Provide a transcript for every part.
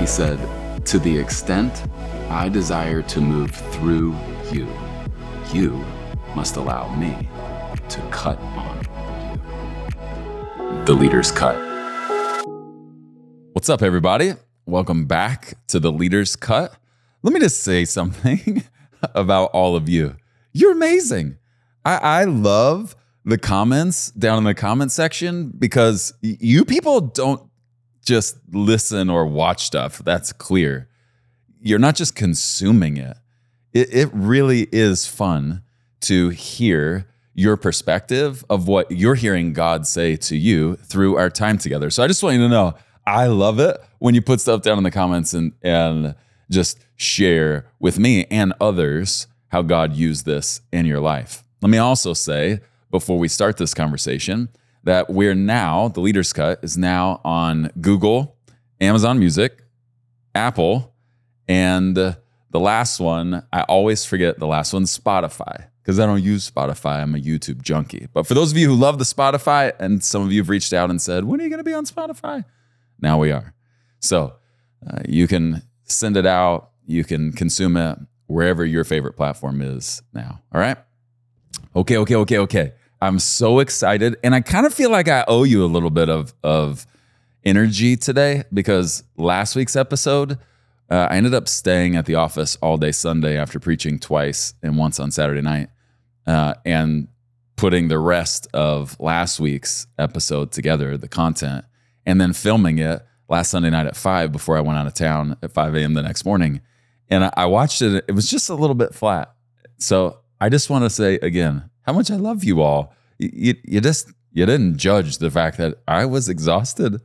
He said, To the extent I desire to move through you, you must allow me to cut on you. The Leader's Cut. What's up, everybody? Welcome back to the Leader's Cut. Let me just say something about all of you. You're amazing. I, I love the comments down in the comment section because you people don't just listen or watch stuff. That's clear. You're not just consuming it. It, it really is fun to hear your perspective of what you're hearing God say to you through our time together. So I just want you to know I love it when you put stuff down in the comments and and just share with me and others how God used this in your life. Let me also say before we start this conversation that we're now, the Leader's Cut is now on Google, Amazon Music, Apple, and the last one, I always forget the last one, Spotify, because I don't use Spotify. I'm a YouTube junkie. But for those of you who love the Spotify, and some of you have reached out and said, when are you going to be on Spotify? Now we are. So uh, you can send it out, you can consume it wherever your favorite platform is now. All right. Okay, okay, okay, okay. I'm so excited. And I kind of feel like I owe you a little bit of, of energy today because last week's episode, uh, I ended up staying at the office all day Sunday after preaching twice and once on Saturday night uh, and putting the rest of last week's episode together, the content, and then filming it last Sunday night at five before I went out of town at 5 a.m. the next morning. And I, I watched it, it was just a little bit flat. So I just want to say again, how much I love you all. You, you just you didn't judge the fact that I was exhausted,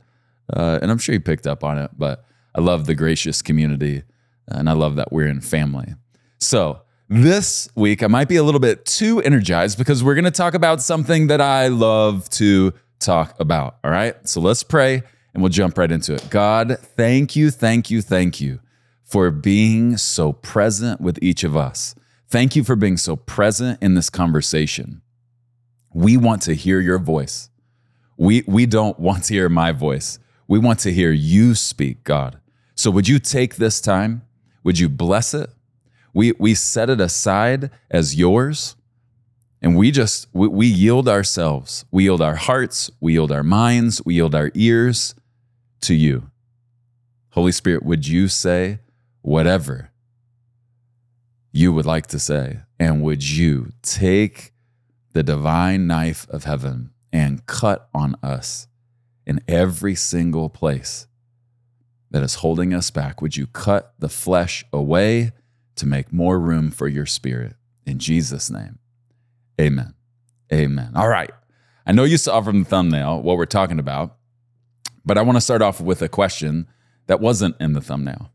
uh, and I'm sure you picked up on it. But I love the gracious community, and I love that we're in family. So this week I might be a little bit too energized because we're going to talk about something that I love to talk about. All right, so let's pray and we'll jump right into it. God, thank you, thank you, thank you for being so present with each of us. Thank you for being so present in this conversation. We want to hear your voice. We, we don't want to hear my voice. We want to hear you speak, God. So would you take this time? Would you bless it? We, we set it aside as yours. And we just, we, we yield ourselves. We yield our hearts. We yield our minds. We yield our ears to you. Holy Spirit, would you say whatever you would like to say? And would you take the divine knife of heaven and cut on us in every single place that is holding us back? Would you cut the flesh away to make more room for your spirit? In Jesus' name, amen. Amen. All right. I know you saw from the thumbnail what we're talking about, but I want to start off with a question that wasn't in the thumbnail.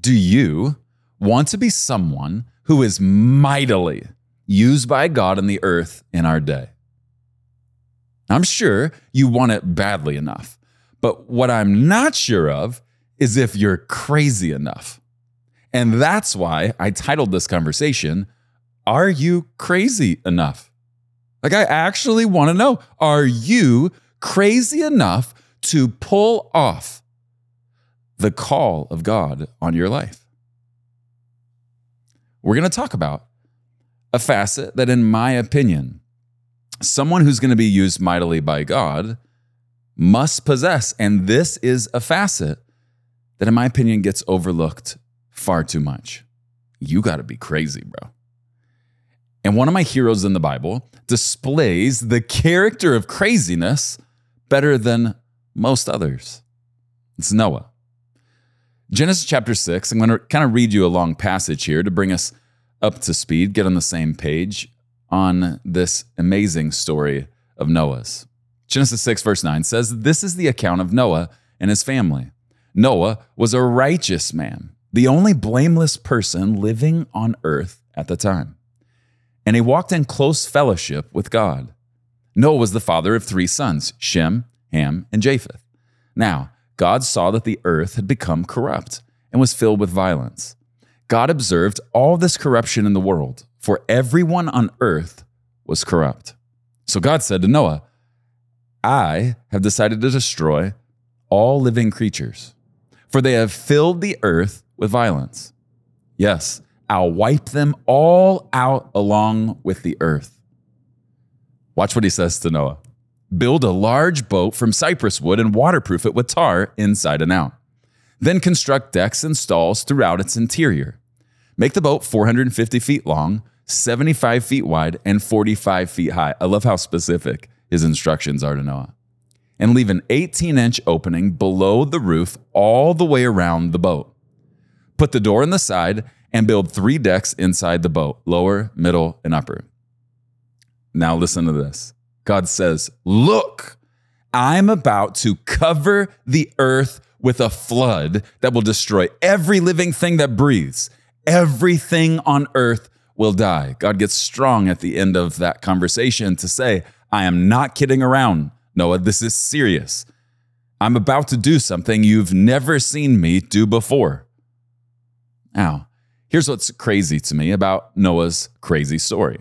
Do you want to be someone who is mightily used by God in the earth in our day. I'm sure you want it badly enough, but what I'm not sure of is if you're crazy enough. And that's why I titled this conversation, Are You Crazy Enough? Like, I actually want to know, are you crazy enough to pull off the call of God on your life? We're going to talk about a facet that, in my opinion, someone who's going to be used mightily by God must possess. And this is a facet that, in my opinion, gets overlooked far too much. You got to be crazy, bro. And one of my heroes in the Bible displays the character of craziness better than most others. It's Noah. Genesis chapter 6, I'm going to kind of read you a long passage here to bring us up to speed, get on the same page on this amazing story of Noah's. Genesis 6, verse 9 says, This is the account of Noah and his family. Noah was a righteous man, the only blameless person living on earth at the time. And he walked in close fellowship with God. Noah was the father of three sons Shem, Ham, and Japheth. Now, God saw that the earth had become corrupt and was filled with violence. God observed all this corruption in the world, for everyone on earth was corrupt. So God said to Noah, I have decided to destroy all living creatures, for they have filled the earth with violence. Yes, I'll wipe them all out along with the earth. Watch what he says to Noah Build a large boat from cypress wood and waterproof it with tar inside and out. Then construct decks and stalls throughout its interior. Make the boat 450 feet long, 75 feet wide, and 45 feet high. I love how specific his instructions are to Noah. And leave an 18 inch opening below the roof all the way around the boat. Put the door in the side and build three decks inside the boat lower, middle, and upper. Now, listen to this. God says, Look, I'm about to cover the earth with a flood that will destroy every living thing that breathes. Everything on earth will die. God gets strong at the end of that conversation to say, I am not kidding around. Noah, this is serious. I'm about to do something you've never seen me do before. Now, here's what's crazy to me about Noah's crazy story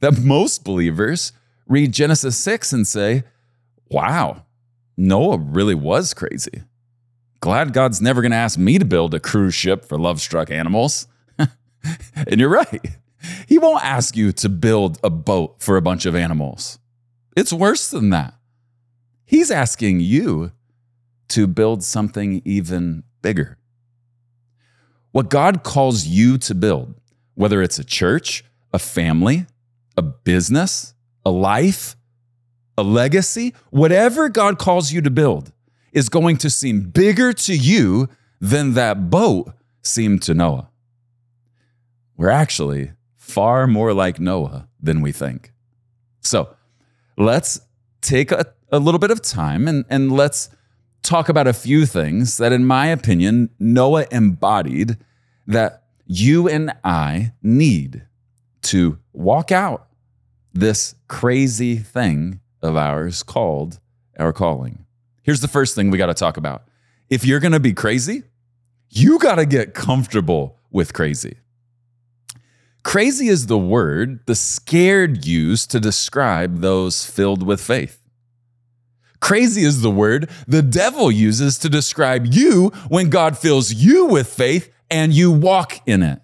that most believers read Genesis 6 and say, wow, Noah really was crazy. Glad God's never going to ask me to build a cruise ship for love struck animals. and you're right. He won't ask you to build a boat for a bunch of animals. It's worse than that. He's asking you to build something even bigger. What God calls you to build, whether it's a church, a family, a business, a life, a legacy, whatever God calls you to build is going to seem bigger to you than that boat seemed to Noah. We're actually far more like Noah than we think. So let's take a, a little bit of time and, and let's talk about a few things that, in my opinion, Noah embodied that you and I need to walk out this crazy thing of ours called our calling. Here's the first thing we got to talk about. If you're going to be crazy, you got to get comfortable with crazy. Crazy is the word the scared use to describe those filled with faith. Crazy is the word the devil uses to describe you when God fills you with faith and you walk in it.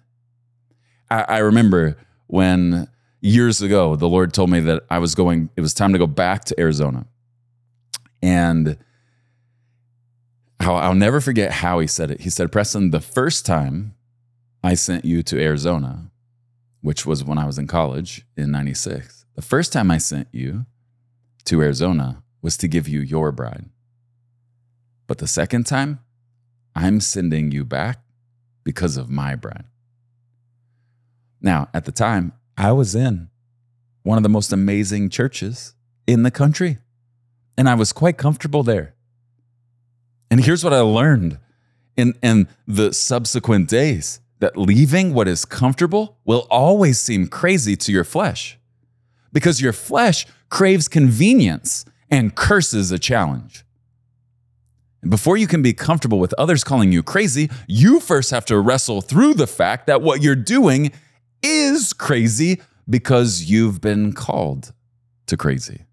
I, I remember when years ago the Lord told me that I was going, it was time to go back to Arizona. And I'll, I'll never forget how he said it. He said, Preston, the first time I sent you to Arizona, which was when I was in college in 96. The first time I sent you to Arizona was to give you your bride. But the second time, I'm sending you back because of my bride. Now, at the time, I was in one of the most amazing churches in the country, and I was quite comfortable there. And here's what I learned in, in the subsequent days that leaving what is comfortable will always seem crazy to your flesh because your flesh craves convenience and curses a challenge. And before you can be comfortable with others calling you crazy, you first have to wrestle through the fact that what you're doing is crazy because you've been called to crazy.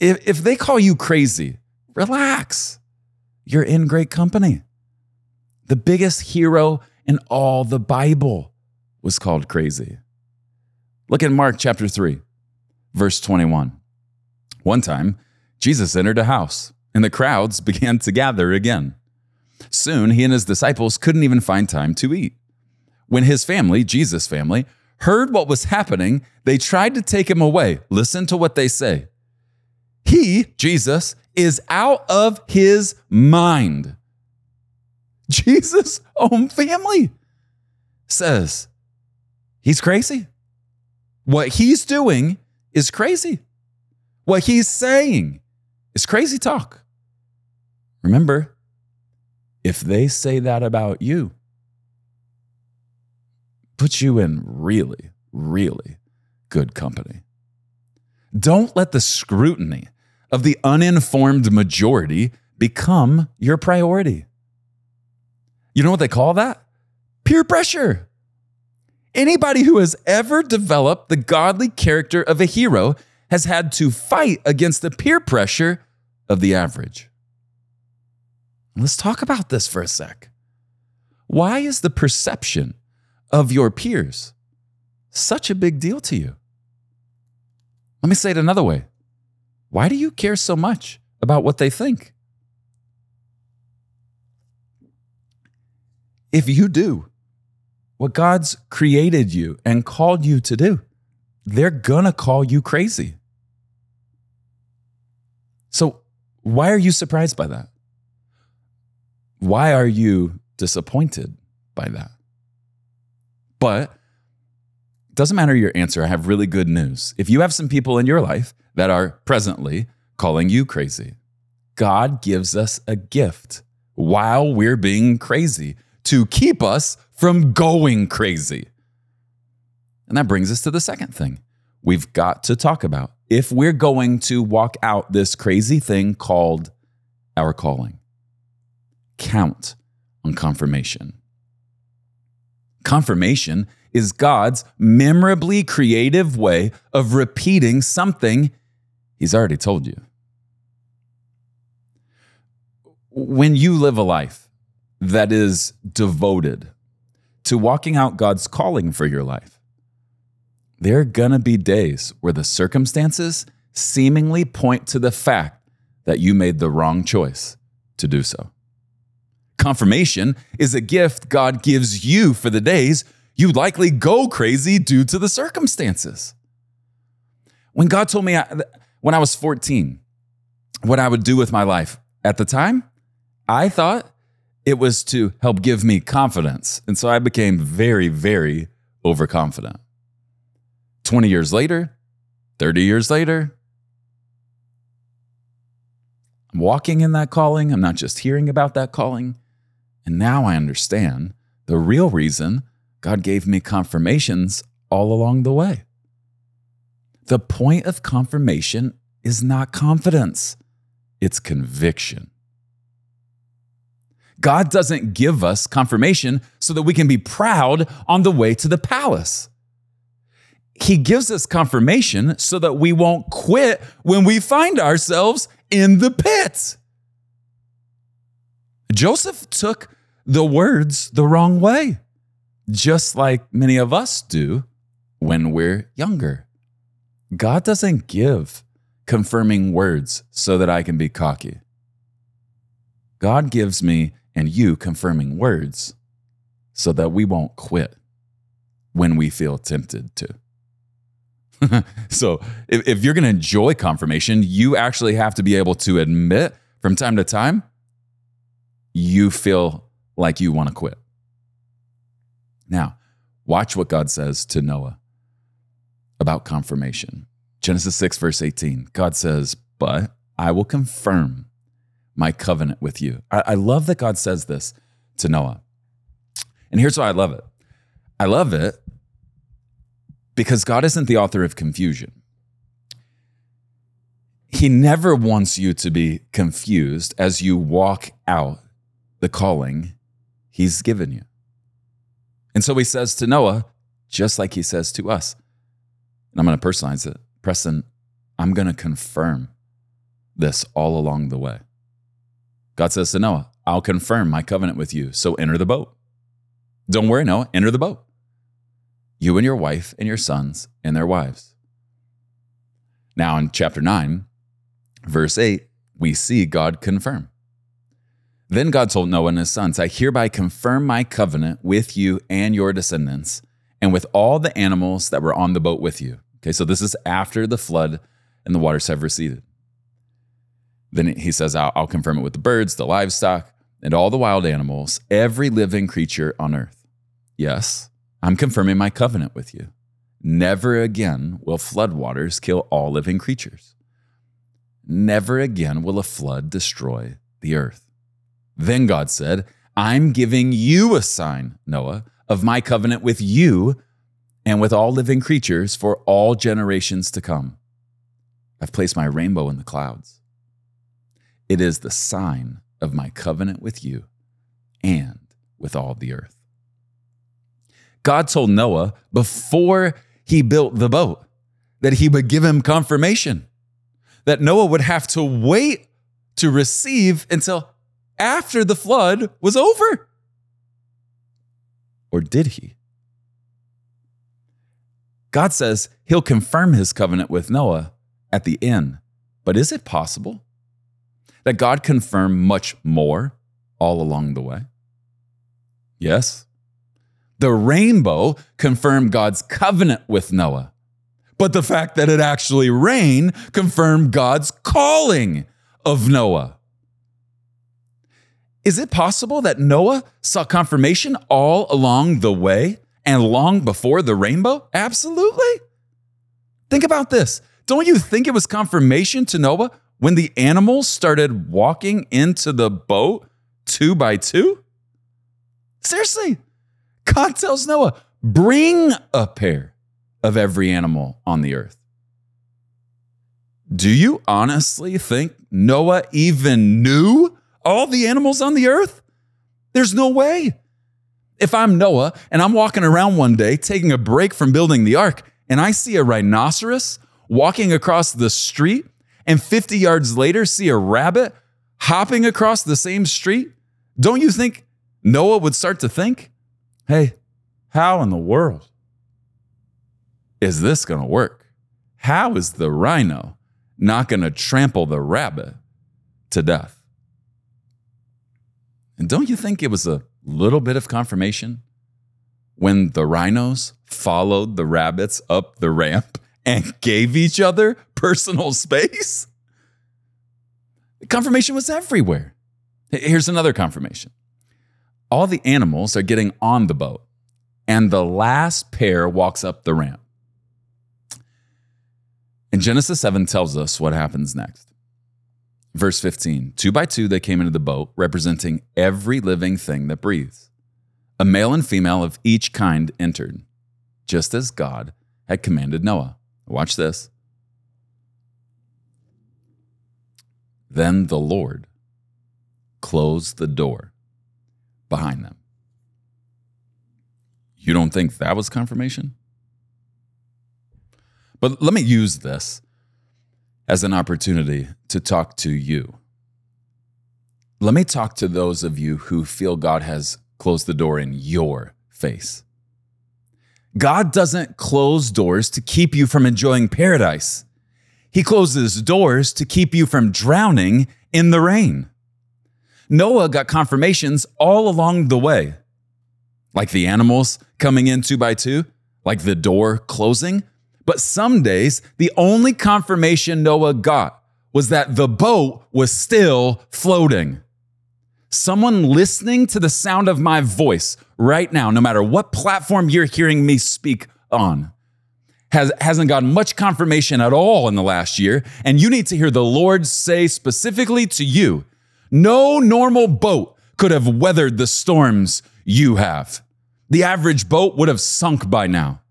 If, if they call you crazy, relax. You're in great company. The biggest hero in all the Bible was called crazy. Look at Mark chapter 3, verse 21. One time, Jesus entered a house, and the crowds began to gather again. Soon, he and his disciples couldn't even find time to eat. When his family, Jesus' family, heard what was happening, they tried to take him away. Listen to what they say. He, Jesus, is out of his mind. Jesus' own family says he's crazy. What he's doing is crazy. What he's saying is crazy talk. Remember, if they say that about you, put you in really, really good company. Don't let the scrutiny of the uninformed majority become your priority. You know what they call that? Peer pressure. Anybody who has ever developed the godly character of a hero has had to fight against the peer pressure of the average. Let's talk about this for a sec. Why is the perception of your peers such a big deal to you? Let me say it another way. Why do you care so much about what they think? If you do what God's created you and called you to do, they're gonna call you crazy. So, why are you surprised by that? Why are you disappointed by that? But doesn't matter your answer. I have really good news. If you have some people in your life that are presently calling you crazy, God gives us a gift while we're being crazy to keep us from going crazy. And that brings us to the second thing we've got to talk about if we're going to walk out this crazy thing called our calling. Count on confirmation. Confirmation is God's memorably creative way of repeating something He's already told you. When you live a life that is devoted to walking out God's calling for your life, there are gonna be days where the circumstances seemingly point to the fact that you made the wrong choice to do so. Confirmation is a gift God gives you for the days you likely go crazy due to the circumstances. When God told me I, when I was 14 what I would do with my life at the time, I thought it was to help give me confidence. And so I became very, very overconfident. 20 years later, 30 years later, I'm walking in that calling. I'm not just hearing about that calling. And now I understand the real reason God gave me confirmations all along the way. The point of confirmation is not confidence, it's conviction. God doesn't give us confirmation so that we can be proud on the way to the palace. He gives us confirmation so that we won't quit when we find ourselves in the pit. Joseph took the words the wrong way just like many of us do when we're younger. God doesn't give confirming words so that I can be cocky. God gives me and you confirming words so that we won't quit when we feel tempted to. so, if, if you're going to enjoy confirmation, you actually have to be able to admit from time to time you feel like you want to quit. Now, watch what God says to Noah about confirmation. Genesis 6, verse 18. God says, But I will confirm my covenant with you. I, I love that God says this to Noah. And here's why I love it I love it because God isn't the author of confusion. He never wants you to be confused as you walk out the calling he's given you. And so he says to Noah, just like he says to us, and I'm going to personalize it Preston, I'm going to confirm this all along the way. God says to Noah, I'll confirm my covenant with you. So enter the boat. Don't worry, Noah, enter the boat. You and your wife and your sons and their wives. Now, in chapter 9, verse 8, we see God confirm. Then God told Noah and his sons, I hereby confirm my covenant with you and your descendants, and with all the animals that were on the boat with you. Okay, so this is after the flood and the waters have receded. Then he says, I'll, I'll confirm it with the birds, the livestock, and all the wild animals, every living creature on earth. Yes, I'm confirming my covenant with you. Never again will flood waters kill all living creatures. Never again will a flood destroy the earth. Then God said, I'm giving you a sign, Noah, of my covenant with you and with all living creatures for all generations to come. I've placed my rainbow in the clouds. It is the sign of my covenant with you and with all the earth. God told Noah before he built the boat that he would give him confirmation, that Noah would have to wait to receive until after the flood was over. Or did he? God says he'll confirm his covenant with Noah at the end. But is it possible that God confirmed much more all along the way? Yes. The rainbow confirmed God's covenant with Noah. But the fact that it actually rained confirmed God's calling of Noah. Is it possible that Noah saw confirmation all along the way and long before the rainbow? Absolutely. Think about this. Don't you think it was confirmation to Noah when the animals started walking into the boat two by two? Seriously, God tells Noah, bring a pair of every animal on the earth. Do you honestly think Noah even knew all the animals on the earth? There's no way. If I'm Noah and I'm walking around one day taking a break from building the ark and I see a rhinoceros walking across the street and 50 yards later see a rabbit hopping across the same street, don't you think Noah would start to think, hey, how in the world is this going to work? How is the rhino not going to trample the rabbit to death? And don't you think it was a little bit of confirmation when the rhinos followed the rabbits up the ramp and gave each other personal space? Confirmation was everywhere. Here's another confirmation all the animals are getting on the boat, and the last pair walks up the ramp. And Genesis 7 tells us what happens next. Verse 15 Two by two they came into the boat, representing every living thing that breathes. A male and female of each kind entered, just as God had commanded Noah. Watch this. Then the Lord closed the door behind them. You don't think that was confirmation? But let me use this as an opportunity to talk to you. Let me talk to those of you who feel God has closed the door in your face. God doesn't close doors to keep you from enjoying paradise. He closes doors to keep you from drowning in the rain. Noah got confirmations all along the way, like the animals coming in two by two, like the door closing. But some days, the only confirmation Noah got was that the boat was still floating. Someone listening to the sound of my voice right now, no matter what platform you're hearing me speak on, has, hasn't gotten much confirmation at all in the last year. And you need to hear the Lord say specifically to you no normal boat could have weathered the storms you have. The average boat would have sunk by now.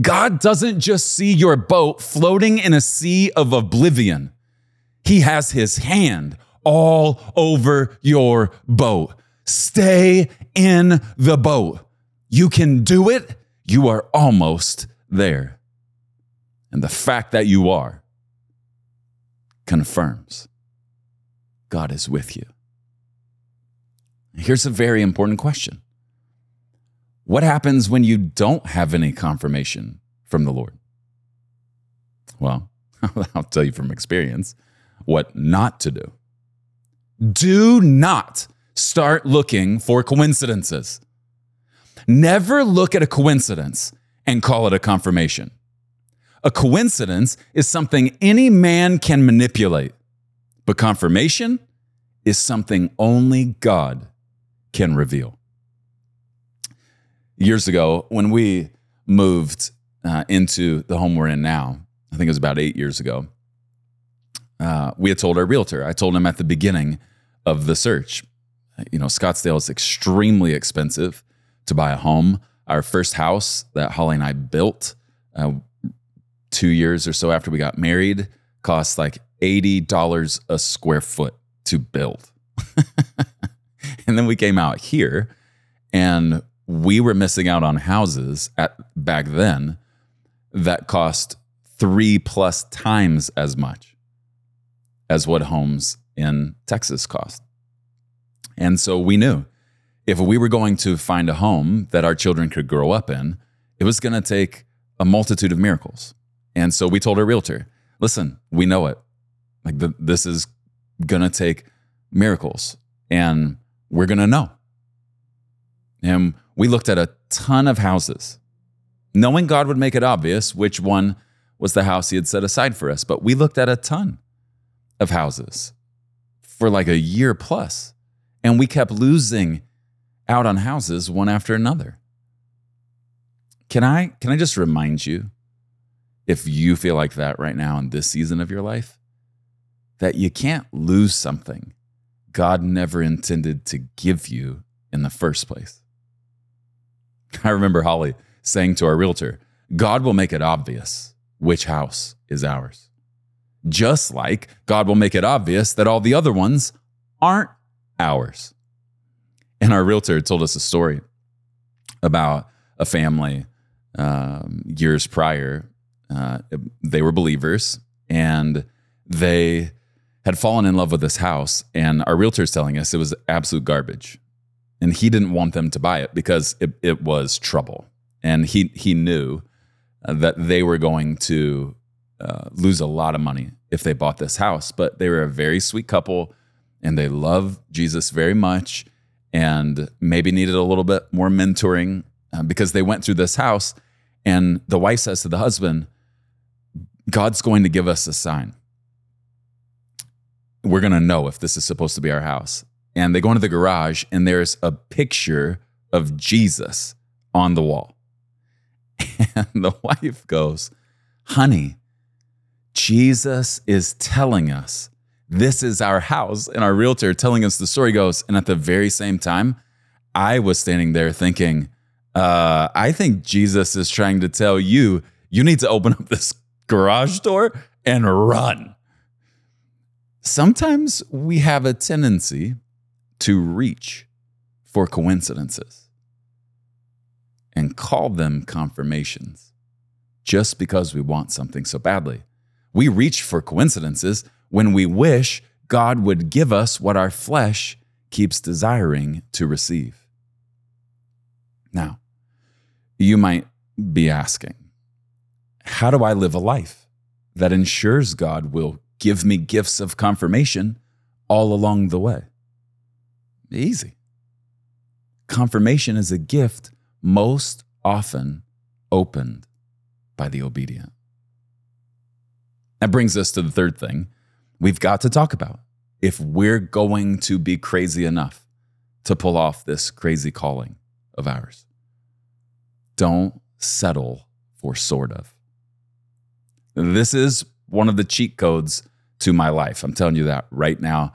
God doesn't just see your boat floating in a sea of oblivion. He has his hand all over your boat. Stay in the boat. You can do it. You are almost there. And the fact that you are confirms God is with you. Here's a very important question What happens when you don't have any confirmation from the Lord? Well, I'll tell you from experience what not to do. Do not start looking for coincidences. Never look at a coincidence and call it a confirmation. A coincidence is something any man can manipulate. But confirmation is something only God can reveal. Years ago, when we moved uh, into the home we're in now, I think it was about eight years ago, uh, we had told our realtor, I told him at the beginning of the search, you know, Scottsdale is extremely expensive to buy a home. Our first house that Holly and I built uh, two years or so after we got married cost like $80 a square foot to build. and then we came out here and we were missing out on houses at back then that cost three plus times as much as what homes in Texas cost. And so we knew if we were going to find a home that our children could grow up in, it was going to take a multitude of miracles. And so we told our realtor, listen, we know it. Like the, this is going to take miracles and we're going to know. And we looked at a ton of houses, knowing God would make it obvious which one was the house he had set aside for us. But we looked at a ton of houses for like a year plus, and we kept losing out on houses one after another. Can I can I just remind you if you feel like that right now in this season of your life that you can't lose something God never intended to give you in the first place. I remember Holly saying to our realtor, God will make it obvious which house is ours. Just like God will make it obvious that all the other ones aren't ours. And our realtor told us a story about a family um, years prior. Uh, they were believers and they had fallen in love with this house. And our realtor is telling us it was absolute garbage. And he didn't want them to buy it because it, it was trouble. And he, he knew uh, that they were going to uh, lose a lot of money if they bought this house. But they were a very sweet couple and they love Jesus very much and maybe needed a little bit more mentoring uh, because they went through this house. And the wife says to the husband, God's going to give us a sign. We're going to know if this is supposed to be our house. And they go into the garage, and there's a picture of Jesus on the wall. And the wife goes, Honey, Jesus is telling us this is our house. And our realtor telling us the story goes, and at the very same time, I was standing there thinking, uh, I think Jesus is trying to tell you, you need to open up this garage door and run. Sometimes we have a tendency to reach for coincidences and call them confirmations just because we want something so badly. We reach for coincidences when we wish God would give us what our flesh keeps desiring to receive. Now, you might be asking, how do I live a life that ensures God will give me gifts of confirmation all along the way? Easy. Confirmation is a gift most often opened by the obedient. That brings us to the third thing we've got to talk about. If we're going to be crazy enough to pull off this crazy calling of ours, don't settle for sort of. This is one of the cheat codes to my life. I'm telling you that right now.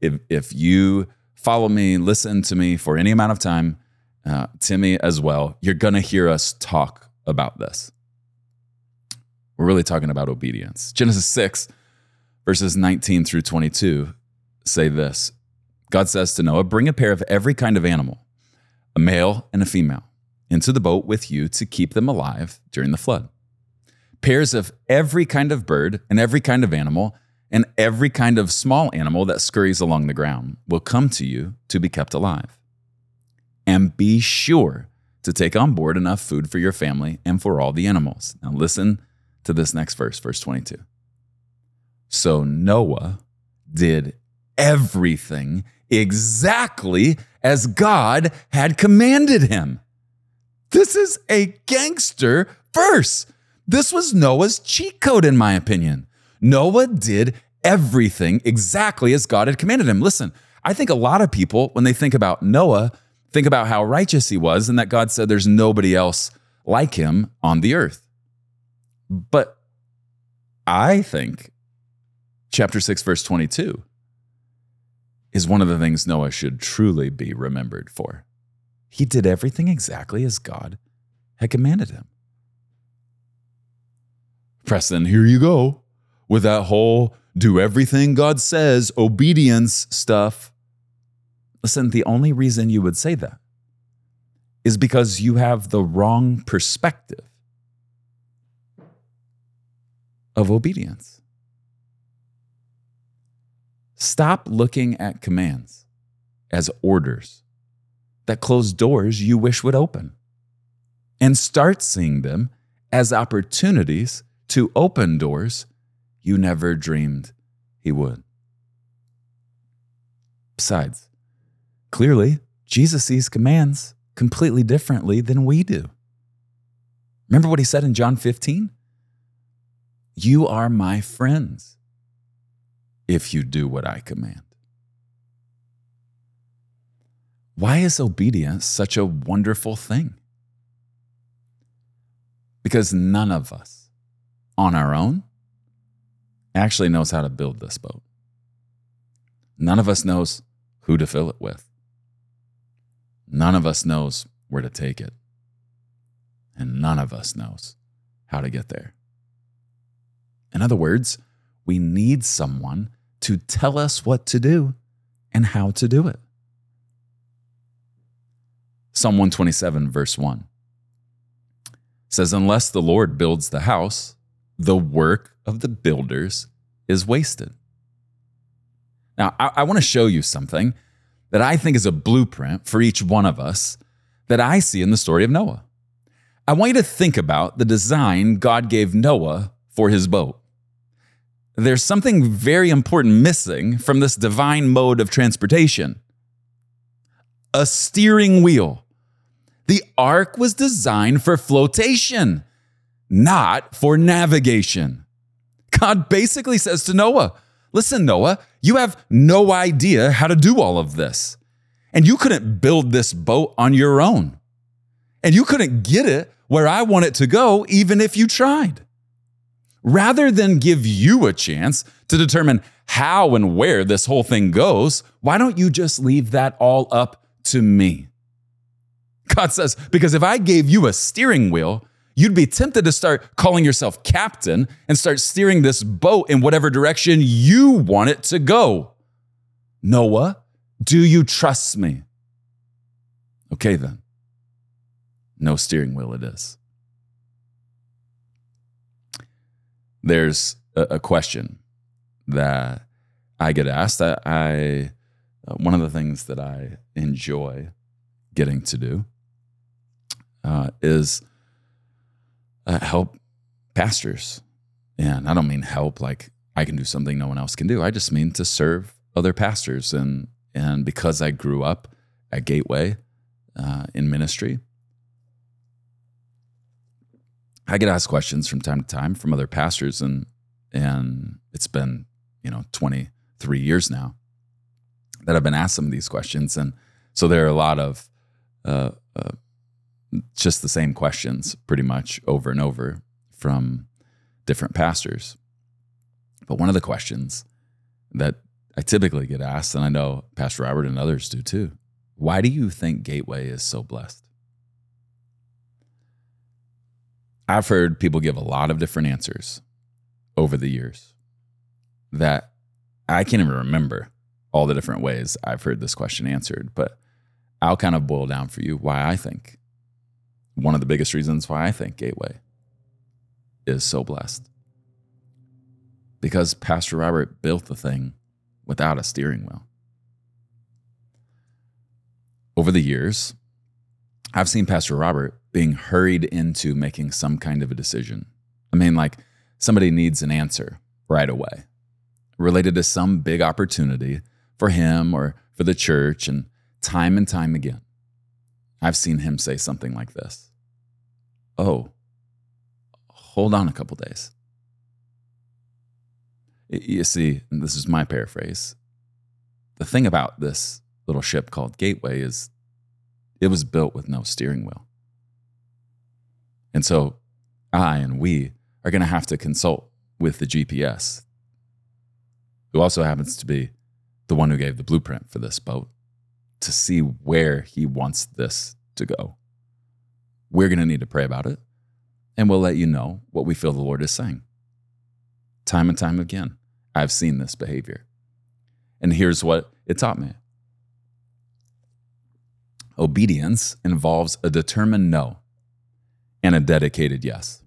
If, if you follow me, listen to me for any amount of time, uh, Timmy as well, you're going to hear us talk about this. We're really talking about obedience. Genesis 6, verses 19 through 22 say this God says to Noah, Bring a pair of every kind of animal, a male and a female into the boat with you to keep them alive during the flood. Pairs of every kind of bird and every kind of animal and every kind of small animal that scurries along the ground will come to you to be kept alive. And be sure to take on board enough food for your family and for all the animals. Now, listen to this next verse, verse 22. So Noah did everything exactly as God had commanded him. This is a gangster verse. This was Noah's cheat code, in my opinion. Noah did everything exactly as God had commanded him. Listen, I think a lot of people, when they think about Noah, think about how righteous he was and that God said there's nobody else like him on the earth. But I think chapter 6, verse 22 is one of the things Noah should truly be remembered for. He did everything exactly as God had commanded him. Preston, here you go with that whole do everything God says, obedience stuff. Listen, the only reason you would say that is because you have the wrong perspective of obedience. Stop looking at commands as orders, that closed doors you wish would open, and start seeing them as opportunities to open doors you never dreamed he would. Besides, clearly, Jesus sees commands completely differently than we do. Remember what he said in John 15? You are my friends if you do what I command. Why is obedience such a wonderful thing? Because none of us on our own actually knows how to build this boat. None of us knows who to fill it with. None of us knows where to take it. And none of us knows how to get there. In other words, we need someone to tell us what to do and how to do it. Psalm 127, verse 1 says, Unless the Lord builds the house, the work of the builders is wasted. Now, I, I want to show you something that I think is a blueprint for each one of us that I see in the story of Noah. I want you to think about the design God gave Noah for his boat. There's something very important missing from this divine mode of transportation a steering wheel. The ark was designed for flotation, not for navigation. God basically says to Noah, Listen, Noah, you have no idea how to do all of this. And you couldn't build this boat on your own. And you couldn't get it where I want it to go, even if you tried. Rather than give you a chance to determine how and where this whole thing goes, why don't you just leave that all up to me? God says, because if I gave you a steering wheel, you'd be tempted to start calling yourself captain and start steering this boat in whatever direction you want it to go. Noah, do you trust me? Okay, then. No steering wheel it is. There's a, question that I get asked. I, I uh, one of the things that I enjoy getting to do uh, is uh, help pastors. And I don't mean help like I can do something no one else can do. I just mean to serve other pastors. And, and because I grew up at Gateway uh, in ministry, I get asked questions from time to time from other pastors. And, and it's been, you know, 23 years now that I've been asked some of these questions. And so there are a lot of uh, uh, just the same questions pretty much over and over from different pastors. But one of the questions that I typically get asked, and I know Pastor Robert and others do too, why do you think Gateway is so blessed? I've heard people give a lot of different answers over the years that I can't even remember all the different ways I've heard this question answered, but I'll kind of boil down for you why I think one of the biggest reasons why I think Gateway is so blessed. Because Pastor Robert built the thing without a steering wheel. Over the years, I've seen Pastor Robert being hurried into making some kind of a decision. I mean, like somebody needs an answer right away related to some big opportunity for him or for the church. And time and time again, I've seen him say something like this Oh, hold on a couple days. You see, this is my paraphrase. The thing about this little ship called Gateway is it was built with no steering wheel. And so I and we are going to have to consult with the GPS, who also happens to be the one who gave the blueprint for this boat, to see where he wants this to go. We're going to need to pray about it, and we'll let you know what we feel the Lord is saying. Time and time again, I've seen this behavior. And here's what it taught me obedience involves a determined no and a dedicated yes.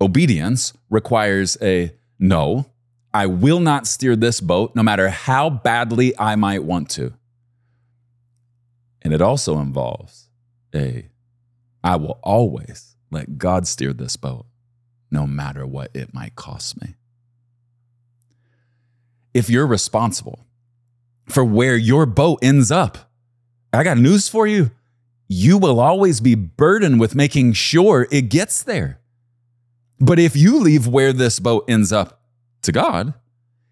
Obedience requires a no, I will not steer this boat no matter how badly I might want to. And it also involves a I will always let God steer this boat, no matter what it might cost me. If you're responsible for where your boat ends up, I got news for you. You will always be burdened with making sure it gets there. But if you leave where this boat ends up to God,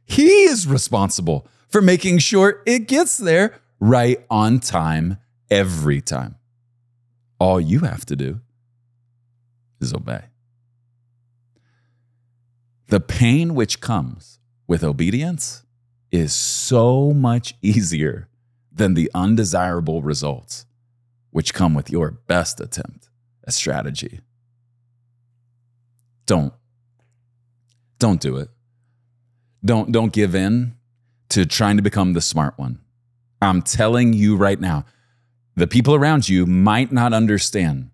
He is responsible for making sure it gets there right on time every time. All you have to do is obey. The pain which comes with obedience is so much easier than the undesirable results which come with your best attempt at strategy. Don't. Don't do it. Don't don't give in to trying to become the smart one. I'm telling you right now, the people around you might not understand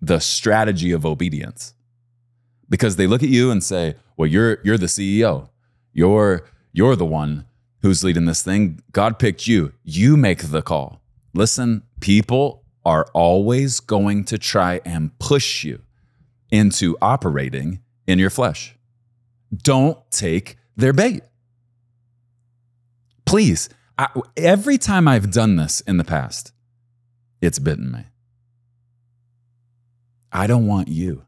the strategy of obedience because they look at you and say, "Well, you're you're the CEO. You're you're the one who's leading this thing. God picked you. You make the call." Listen, people are always going to try and push you into operating in your flesh. Don't take their bait. Please, I, every time I've done this in the past, it's bitten me. I don't want you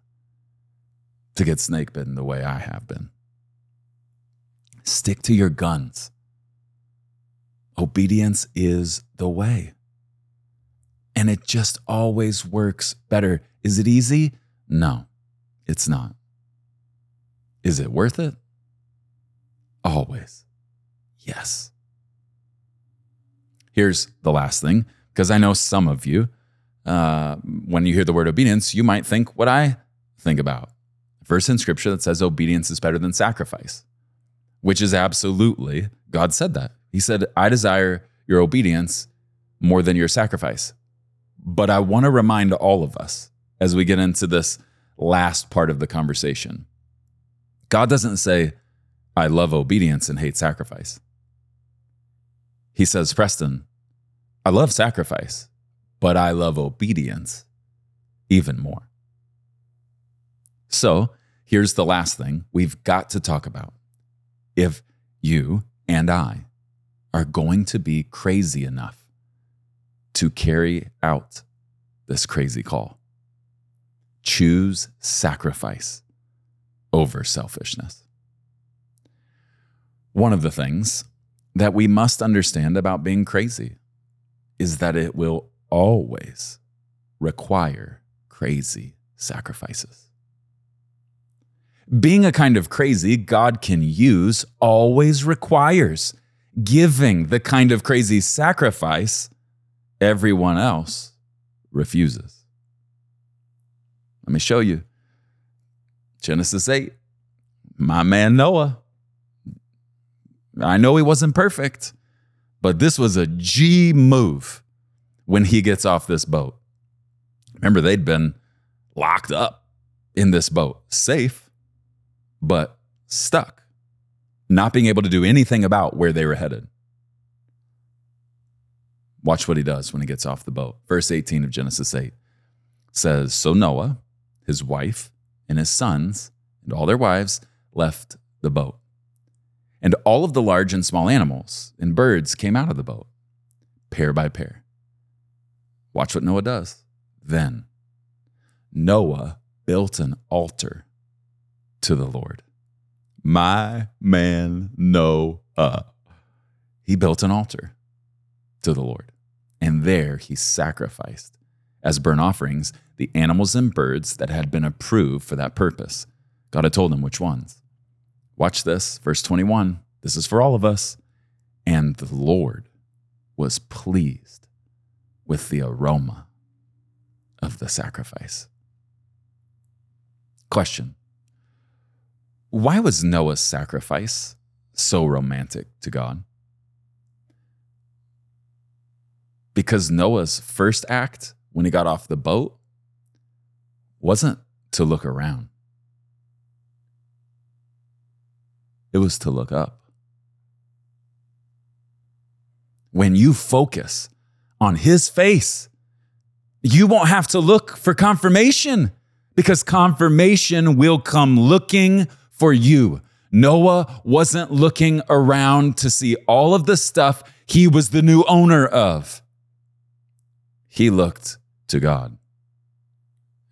to get snake bitten the way I have been. Stick to your guns. Obedience is the way. And it just always works better. Is it easy? No, it's not. Is it worth it? Always. Yes. Here's the last thing, because I know some of you, uh, when you hear the word obedience, you might think what I think about. Verse in scripture that says obedience is better than sacrifice, which is absolutely, God said that. He said, I desire your obedience more than your sacrifice. But I want to remind all of us as we get into this last part of the conversation God doesn't say, I love obedience and hate sacrifice. He says, Preston, I love sacrifice, but I love obedience even more. So here's the last thing we've got to talk about. If you and I are going to be crazy enough to carry out this crazy call, choose sacrifice over selfishness. One of the things that we must understand about being crazy is that it will always require crazy sacrifices. Being a kind of crazy God can use always requires giving the kind of crazy sacrifice everyone else refuses. Let me show you. Genesis 8. My man Noah. I know he wasn't perfect, but this was a G move when he gets off this boat. Remember, they'd been locked up in this boat, safe, but stuck, not being able to do anything about where they were headed. Watch what he does when he gets off the boat. Verse 18 of Genesis 8 says So Noah, his wife, and his sons, and all their wives left the boat. And all of the large and small animals and birds came out of the boat, pair by pair. Watch what Noah does. Then Noah built an altar to the Lord. My man Noah. He built an altar to the Lord and there he sacrificed as burnt offerings the animals and birds that had been approved for that purpose. God had told him which ones. Watch this, verse 21. This is for all of us. And the Lord was pleased with the aroma of the sacrifice. Question Why was Noah's sacrifice so romantic to God? because Noah's first act when he got off the boat wasn't to look around, it was to look up. When you focus on his face. You won't have to look for confirmation because confirmation will come looking for you. Noah wasn't looking around to see all of the stuff he was the new owner of. He looked to God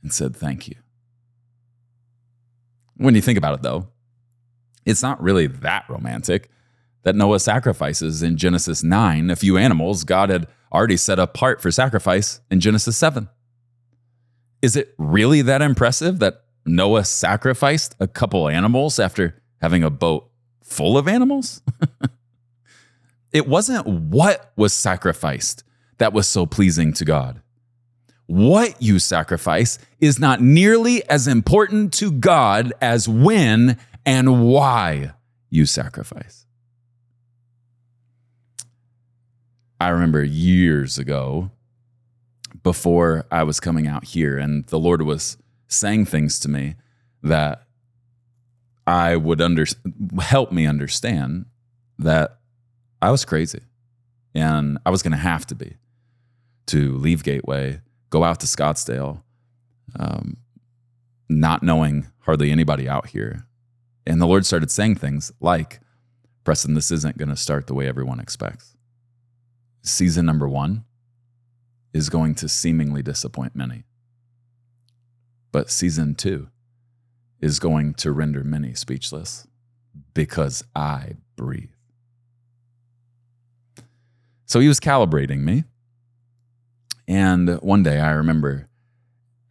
and said, Thank you. When you think about it, though, it's not really that romantic that Noah sacrifices in Genesis 9 a few animals God had already set apart for sacrifice in Genesis 7. Is it really that impressive that Noah sacrificed a couple animals after having a boat full of animals? it wasn't what was sacrificed that was so pleasing to God. What you sacrifice is not nearly as important to God as when and why you sacrifice. I remember years ago, before I was coming out here, and the Lord was saying things to me that I would under, help me understand that I was crazy and I was going to have to be to leave Gateway, go out to Scottsdale, um, not knowing hardly anybody out here. And the Lord started saying things like, Preston, this isn't going to start the way everyone expects season number one is going to seemingly disappoint many. But season two is going to render many speechless because I breathe. So he was calibrating me. And one day I remember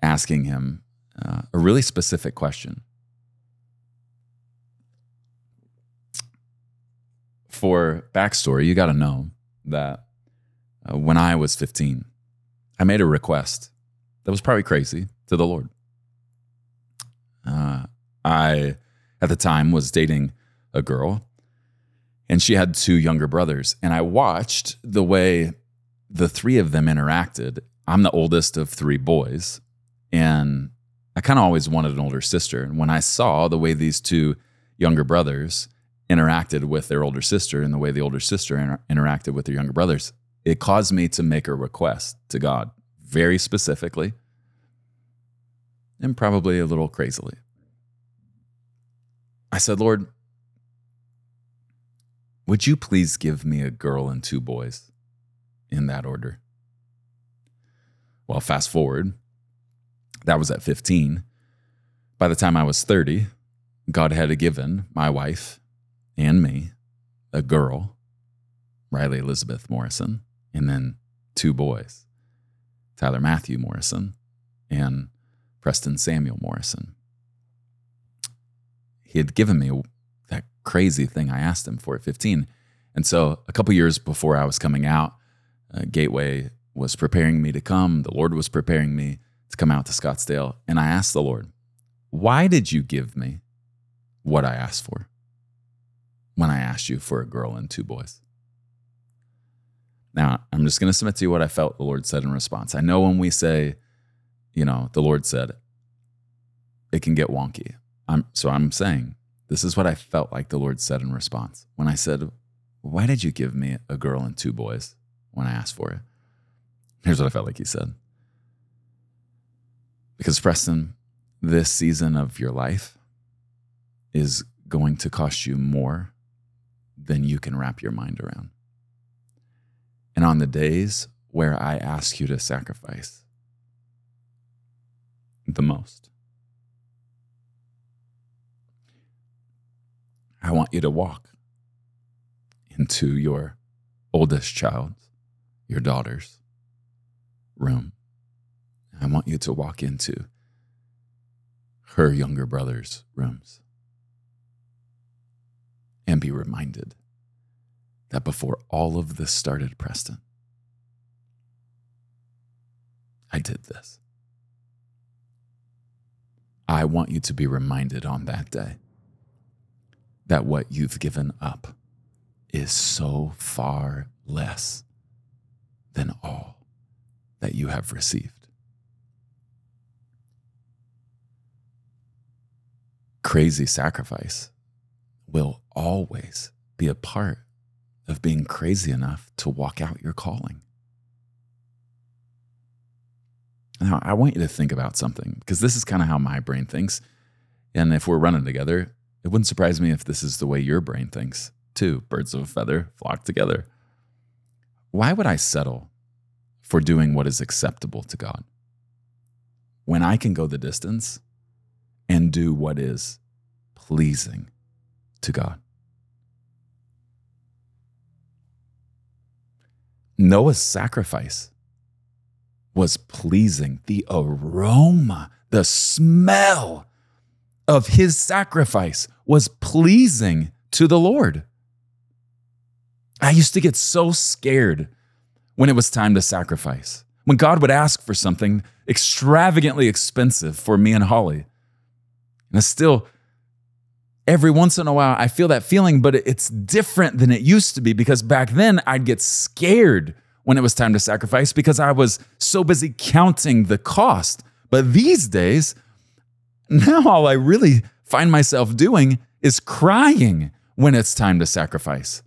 asking him uh, a really specific question. For backstory, you got to know that uh, when I was 15, I made a request that was probably crazy to the Lord. Uh, I, at the time, was dating a girl, and she had two younger brothers. And I watched the way the three of them interacted. I'm the oldest of three boys, and I kind of always wanted an older sister. And when I saw the way these two younger brothers interacted with their older sister and the way the older sister inter- interacted with their younger brothers, it caused me to make a request to God very specifically and probably a little crazily. I said, Lord, would you please give me a girl and two boys in that order? Well, fast forward, that was at 15. By the time I was 30, God had given my wife and me a girl, Riley Elizabeth Morrison, and then two boys Tyler Matthew Morrison and Preston Samuel Morrison. He had given me that crazy thing I asked him for at 15. And so a couple years before I was coming out, uh, Gateway was preparing me to come. The Lord was preparing me to come out to Scottsdale. And I asked the Lord, why did you give me what I asked for when I asked you for a girl and two boys? Now, I'm just going to submit to you what I felt the Lord said in response. I know when we say, you know, the Lord said, it can get wonky. I'm, so I'm saying, this is what I felt like the Lord said in response. When I said, Why did you give me a girl and two boys when I asked for it? Here's what I felt like He said. Because, Preston, this season of your life is going to cost you more than you can wrap your mind around. And on the days where I ask you to sacrifice the most, I want you to walk into your oldest child's, your daughter's room. I want you to walk into her younger brother's rooms and be reminded that before all of this started, Preston, I did this. I want you to be reminded on that day that what you've given up is so far less than all that you have received. Crazy sacrifice will always be a part of being crazy enough to walk out your calling. Now, I want you to think about something because this is kind of how my brain thinks. And if we're running together, it wouldn't surprise me if this is the way your brain thinks too. Birds of a feather flock together. Why would I settle for doing what is acceptable to God when I can go the distance and do what is pleasing to God? Noah's sacrifice was pleasing. The aroma, the smell of his sacrifice was pleasing to the Lord. I used to get so scared when it was time to sacrifice. When God would ask for something extravagantly expensive for me and Holly. And I still, every once in a while, I feel that feeling, but it's different than it used to be because back then I'd get scared when it was time to sacrifice because I was so busy counting the cost. But these days, now all I really find myself doing is crying when it's time to sacrifice.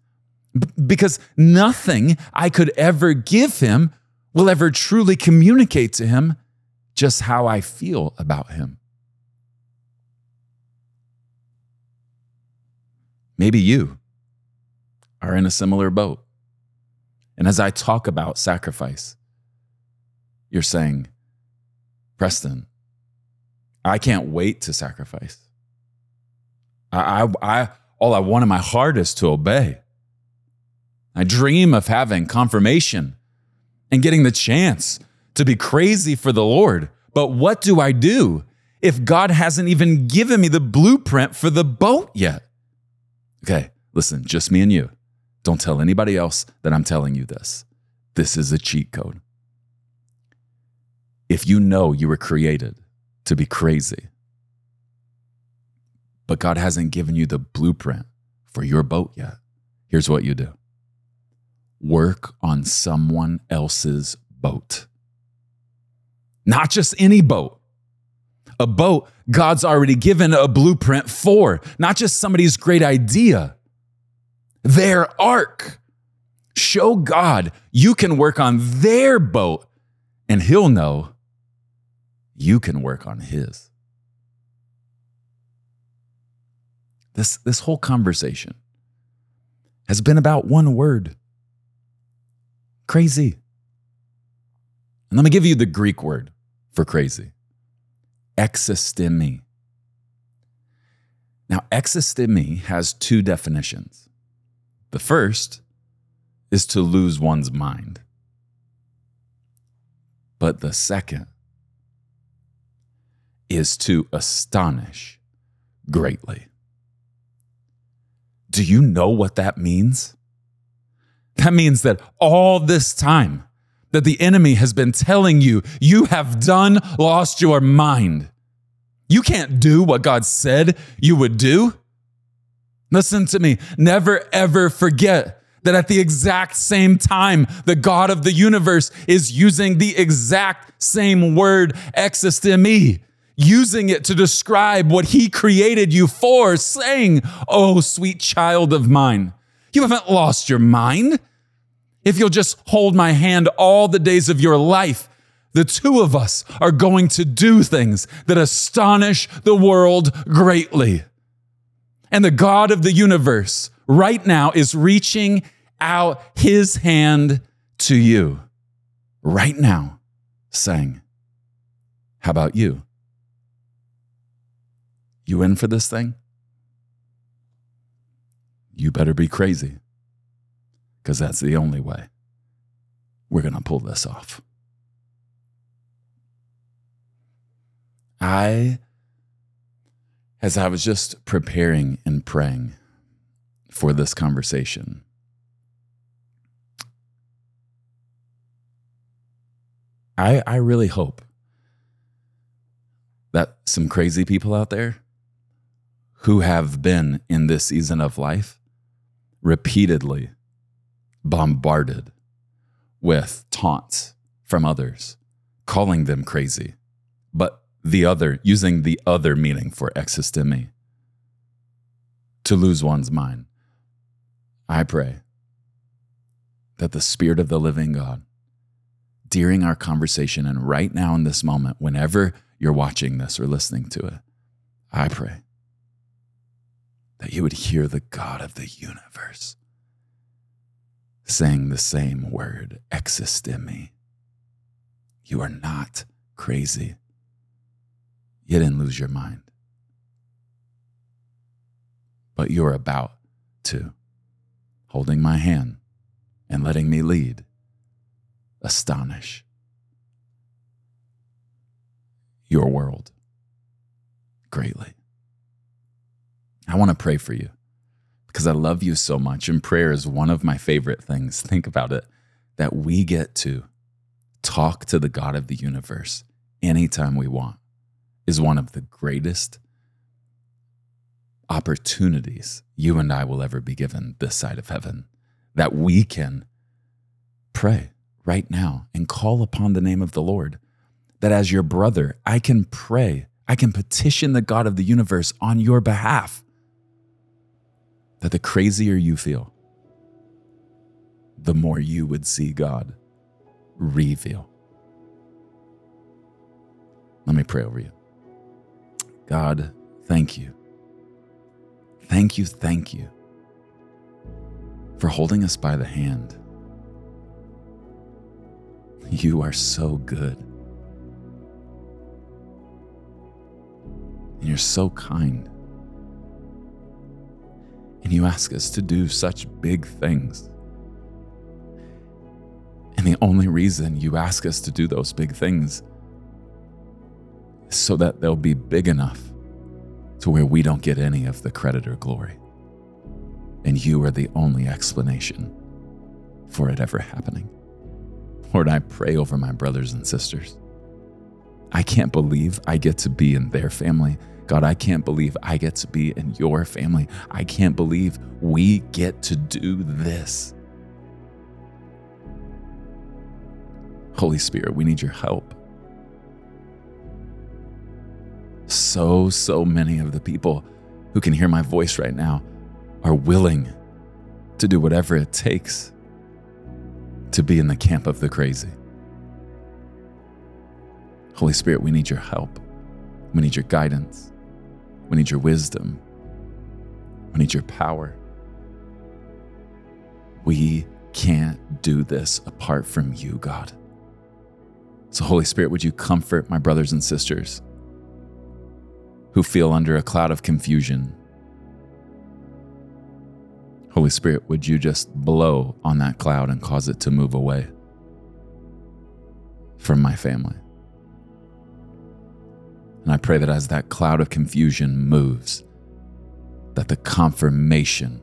B- because nothing I could ever give him will ever truly communicate to him just how I feel about him. Maybe you are in a similar boat. And as I talk about sacrifice, you're saying, Preston, I can't wait to sacrifice. I, I, I, all I want in my heart is to obey. I dream of having confirmation and getting the chance to be crazy for the Lord. But what do I do if God hasn't even given me the blueprint for the boat yet? Okay, listen, just me and you. Don't tell anybody else that I'm telling you this. This is a cheat code. If you know you were created to be crazy, but God hasn't given you the blueprint for your boat yet, here's what you do work on someone else's boat. Not just any boat, a boat God's already given a blueprint for, not just somebody's great idea their ark. Show God you can work on their boat, and He'll know you can work on His. This, this whole conversation has been about one word crazy. And let me give you the Greek word for crazy existemi. Now, existemi has two definitions. The first is to lose one's mind. But the second is to astonish greatly. Do you know what that means? That means that all this time that the enemy has been telling you, you have done lost your mind. You can't do what God said you would do. Listen to me. Never ever forget that at the exact same time, the God of the universe is using the exact same word, existemi, using it to describe what he created you for, saying, Oh, sweet child of mine, you haven't lost your mind. If you'll just hold my hand all the days of your life, the two of us are going to do things that astonish the world greatly. And the God of the universe right now is reaching out his hand to you right now, saying, How about you? You in for this thing? You better be crazy, because that's the only way we're going to pull this off. I as I was just preparing and praying for this conversation, I, I really hope that some crazy people out there who have been in this season of life repeatedly bombarded with taunts from others, calling them crazy, but the other, using the other meaning for existemi, to lose one's mind. I pray that the Spirit of the living God during our conversation and right now in this moment, whenever you're watching this or listening to it, I pray that you would hear the God of the universe saying the same word, existemi. You are not crazy. You didn't lose your mind. But you're about to, holding my hand and letting me lead, astonish your world greatly. I want to pray for you because I love you so much. And prayer is one of my favorite things. Think about it that we get to talk to the God of the universe anytime we want is one of the greatest opportunities you and I will ever be given this side of heaven. That we can pray right now and call upon the name of the Lord. That as your brother, I can pray, I can petition the God of the universe on your behalf that the crazier you feel, the more you would see God reveal. Let me pray over you. God, thank you. Thank you, thank you for holding us by the hand. You are so good. And you're so kind and you ask us to do such big things. And the only reason you ask us to do those big things is so that they'll be big enough to where we don't get any of the credit or glory. And you are the only explanation for it ever happening. Lord, I pray over my brothers and sisters. I can't believe I get to be in their family God, I can't believe I get to be in your family. I can't believe we get to do this. Holy Spirit, we need your help. So, so many of the people who can hear my voice right now are willing to do whatever it takes to be in the camp of the crazy. Holy Spirit, we need your help. We need your guidance. We need your wisdom. We need your power. We can't do this apart from you, God. So, Holy Spirit, would you comfort my brothers and sisters who feel under a cloud of confusion? Holy Spirit, would you just blow on that cloud and cause it to move away from my family? And I pray that as that cloud of confusion moves, that the confirmation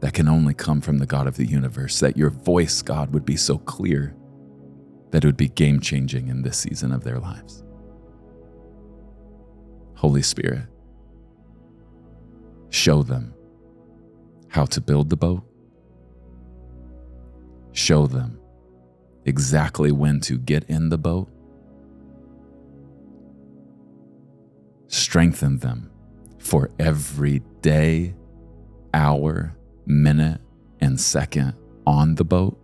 that can only come from the God of the universe, that your voice, God, would be so clear that it would be game changing in this season of their lives. Holy Spirit, show them how to build the boat, show them exactly when to get in the boat strengthen them for every day, hour, minute, and second on the boat?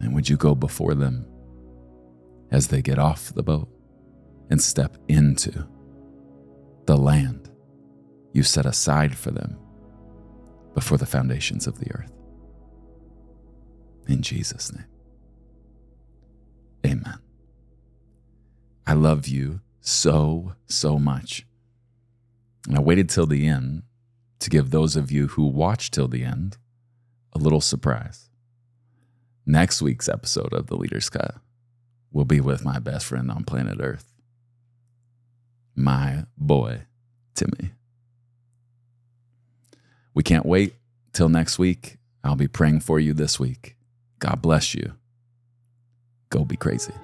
And would you go before them as they get off the boat and step into the land you set aside for them before the foundations of the earth? In Jesus' name, amen. I love you so, so much. And I waited till the end to give those of you who watched till the end a little surprise. Next week's episode of The Leader's Cut will be with my best friend on planet Earth, my boy, Timmy. We can't wait till next week. I'll be praying for you this week. God bless you. Go be crazy.